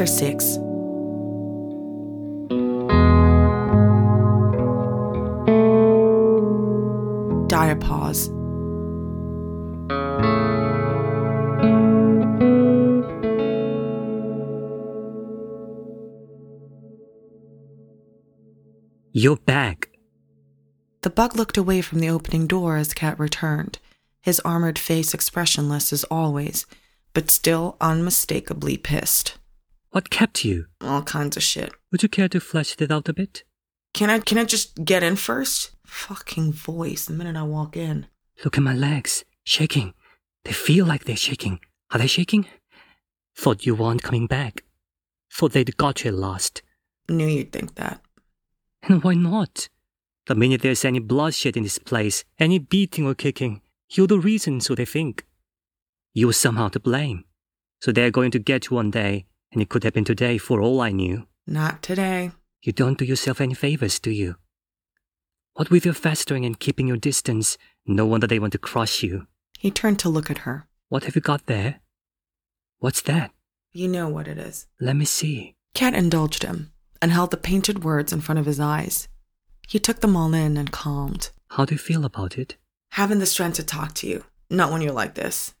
Chapter 6 Diapause. You're back. The bug looked away from the opening door as Kat returned, his armored face expressionless as always, but still unmistakably pissed. What kept you? All kinds of shit. Would you care to flesh it out a bit? Can I can I just get in first? Fucking voice the minute I walk in. Look at my legs. Shaking. They feel like they're shaking. Are they shaking? Thought you weren't coming back. Thought they'd got you at last. Knew you'd think that. And why not? The minute there's any bloodshed in this place, any beating or kicking, you're the reason, so they think. You're somehow to blame. So they're going to get you one day, and it could happen today for all I knew. Not today. You don't do yourself any favors, do you? What with your festering and keeping your distance, no wonder they want to crush you. He turned to look at her. What have you got there? What's that? You know what it is. Let me see. Kat indulged him and held the painted words in front of his eyes. He took them all in and calmed. How do you feel about it? Having the strength to talk to you. Not when you're like this.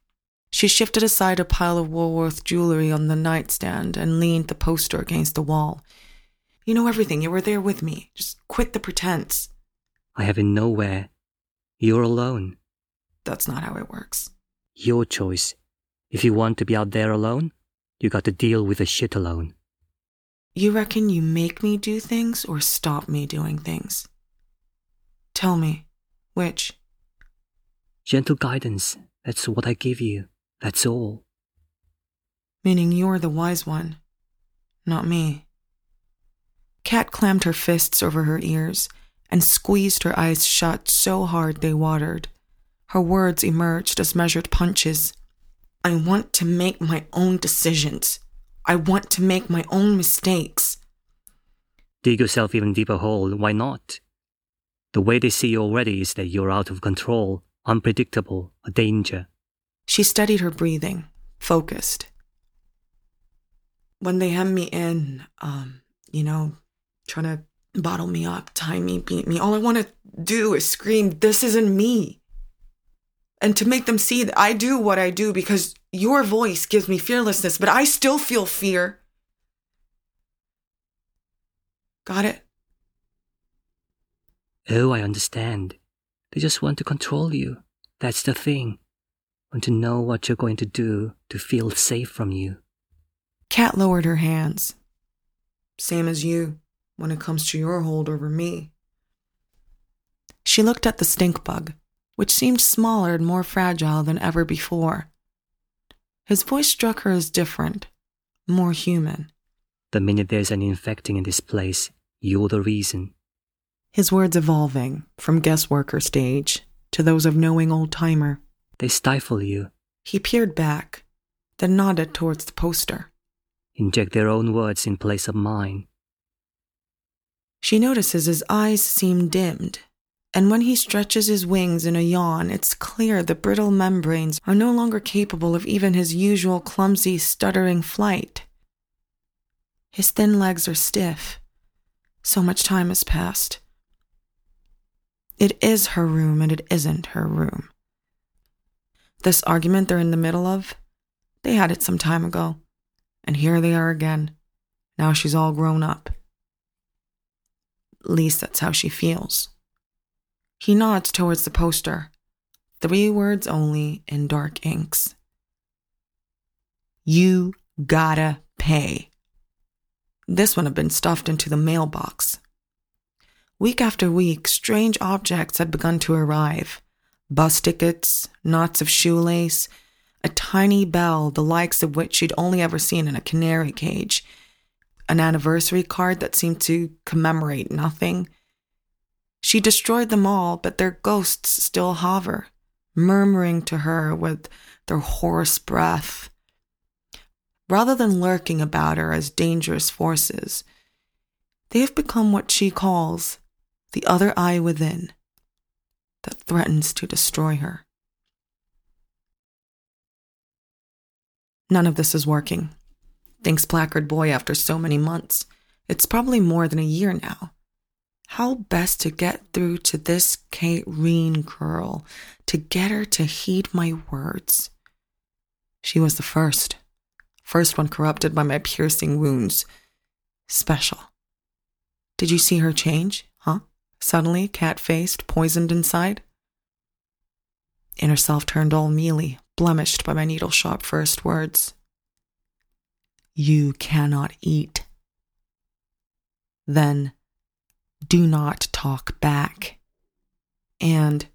She shifted aside a pile of Woolworth jewelry on the nightstand and leaned the poster against the wall. You know everything. You were there with me. Just quit the pretense. I have been nowhere. You're alone. That's not how it works. Your choice. If you want to be out there alone, you got to deal with the shit alone. You reckon you make me do things or stop me doing things? Tell me, which? Gentle guidance. That's what I give you. That's all. Meaning you're the wise one, not me. Kat clamped her fists over her ears and squeezed her eyes shut so hard they watered. Her words emerged as measured punches. I want to make my own decisions. I want to make my own mistakes. Dig yourself even deeper hole. Why not? The way they see you already is that you're out of control, unpredictable, a danger. She studied her breathing, focused. When they hem me in, um, you know, trying to bottle me up, tie me, beat me, all I want to do is scream, This isn't me. And to make them see that I do what I do because your voice gives me fearlessness, but I still feel fear. Got it? Oh, I understand. They just want to control you. That's the thing. Want to know what you're going to do to feel safe from you. Kat lowered her hands. Same as you when it comes to your hold over me. She looked at the stink bug, which seemed smaller and more fragile than ever before. His voice struck her as different, more human. The minute there's any infecting in this place, you're the reason. His words evolving from guest worker stage to those of knowing old timer. They stifle you, He peered back, then nodded towards the poster. inject their own words in place of mine. She notices his eyes seem dimmed, and when he stretches his wings in a yawn, it's clear the brittle membranes are no longer capable of even his usual clumsy, stuttering flight. His thin legs are stiff. So much time has passed. It is her room and it isn't her room. This argument they're in the middle of, they had it some time ago. And here they are again. Now she's all grown up. At least that's how she feels. He nods towards the poster. Three words only in dark inks. You gotta pay. This one had been stuffed into the mailbox. Week after week, strange objects had begun to arrive bus tickets, knots of shoelace, a tiny bell, the likes of which she'd only ever seen in a canary cage, an anniversary card that seemed to commemorate nothing. She destroyed them all, but their ghosts still hover, murmuring to her with their hoarse breath. Rather than lurking about her as dangerous forces, they have become what she calls the other eye within that threatens to destroy her. None of this is working. thinks Placard Boy after so many months. It's probably more than a year now. How best to get through to this Kate girl, to get her to heed my words. She was the first, first one corrupted by my piercing wounds. Special. Did you see her change, huh? Suddenly, cat faced, poisoned inside? Inner self turned all mealy, blemished by my needle sharp first words. You cannot eat. Then do not talk back. And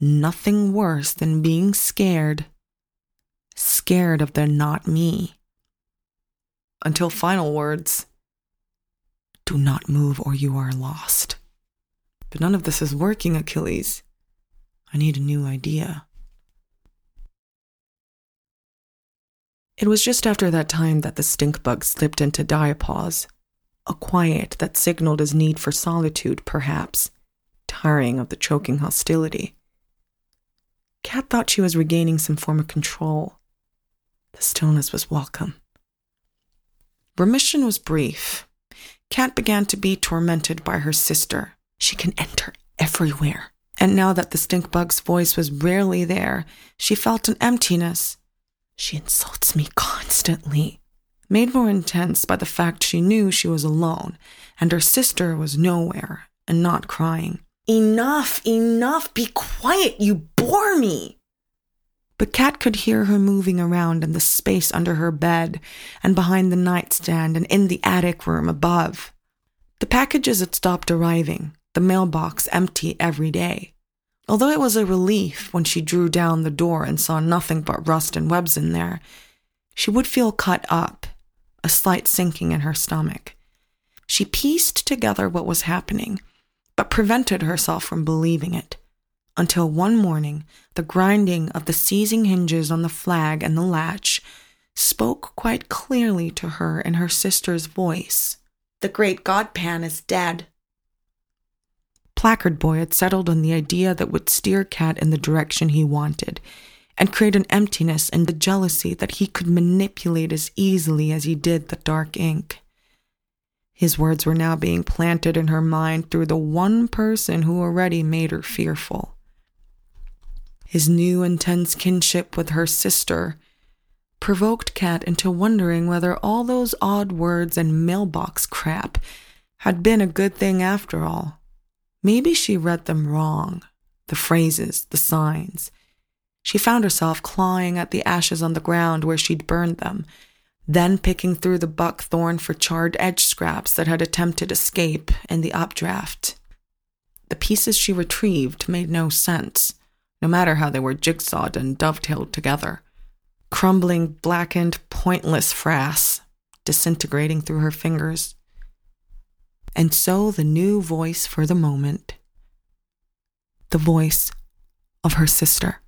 nothing worse than being scared, scared of the not me. Until final words do not move or you are lost. But none of this is working, Achilles. I need a new idea. It was just after that time that the stink bug slipped into diapause, a quiet that signaled his need for solitude, perhaps, tiring of the choking hostility. Kat thought she was regaining some form of control. The stillness was welcome. Remission was brief. Kat began to be tormented by her sister. She can enter everywhere. And now that the stink bug's voice was rarely there, she felt an emptiness. She insults me constantly made more intense by the fact she knew she was alone and her sister was nowhere and not crying. Enough, enough, be quiet, you bore me. But Kat could hear her moving around in the space under her bed and behind the nightstand and in the attic room above. The packages had stopped arriving, the mailbox empty every day. Although it was a relief when she drew down the door and saw nothing but rust and webs in there, she would feel cut up a slight sinking in her stomach. She pieced together what was happening, but prevented herself from believing it until one morning the grinding of the seizing hinges on the flag and the latch spoke quite clearly to her in her sister's voice. The great God Pan is dead. Placard Boy had settled on the idea that would steer Kat in the direction he wanted, and create an emptiness and the jealousy that he could manipulate as easily as he did the dark ink. His words were now being planted in her mind through the one person who already made her fearful. His new intense kinship with her sister provoked Kat into wondering whether all those odd words and mailbox crap had been a good thing after all. Maybe she read them wrong the phrases, the signs she found herself clawing at the ashes on the ground where she'd burned them, then picking through the buckthorn for charred edge scraps that had attempted escape in the updraft. The pieces she retrieved made no sense, no matter how they were jigsawed and dovetailed together. Crumbling, blackened, pointless frass, disintegrating through her fingers. And so the new voice for the moment the voice of her sister.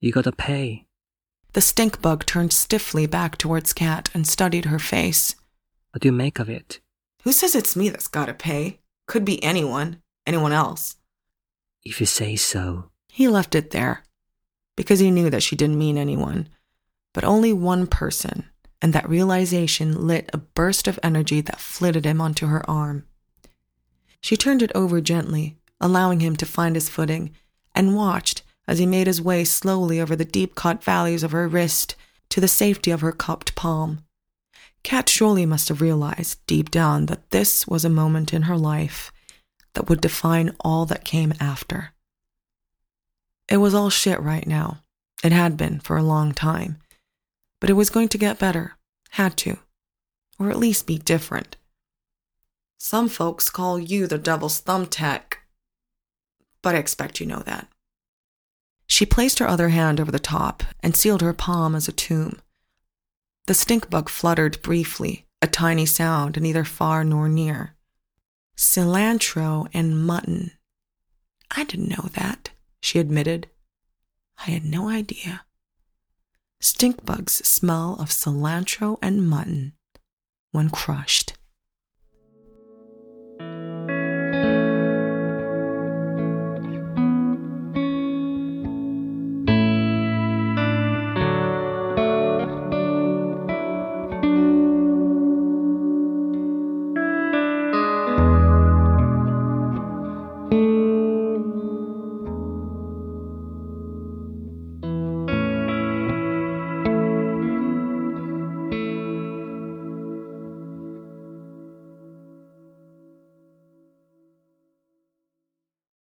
You gotta pay. The stink bug turned stiffly back towards Kat and studied her face. What do you make of it? Who says it's me that's gotta pay? Could be anyone. Anyone else. If you say so. He left it there. Because he knew that she didn't mean anyone. But only one person. And that realization lit a burst of energy that flitted him onto her arm. She turned it over gently, allowing him to find his footing, and watched as he made his way slowly over the deep cut valleys of her wrist to the safety of her cupped palm. Kat surely must have realized deep down that this was a moment in her life that would define all that came after. It was all shit right now. It had been for a long time. But it was going to get better. Had to. Or at least be different. Some folks call you the devil's thumbtack. But I expect you know that. She placed her other hand over the top and sealed her palm as a tomb. The stink bug fluttered briefly, a tiny sound neither far nor near. Cilantro and mutton. I didn't know that, she admitted. I had no idea. Stink bugs smell of cilantro and mutton when crushed.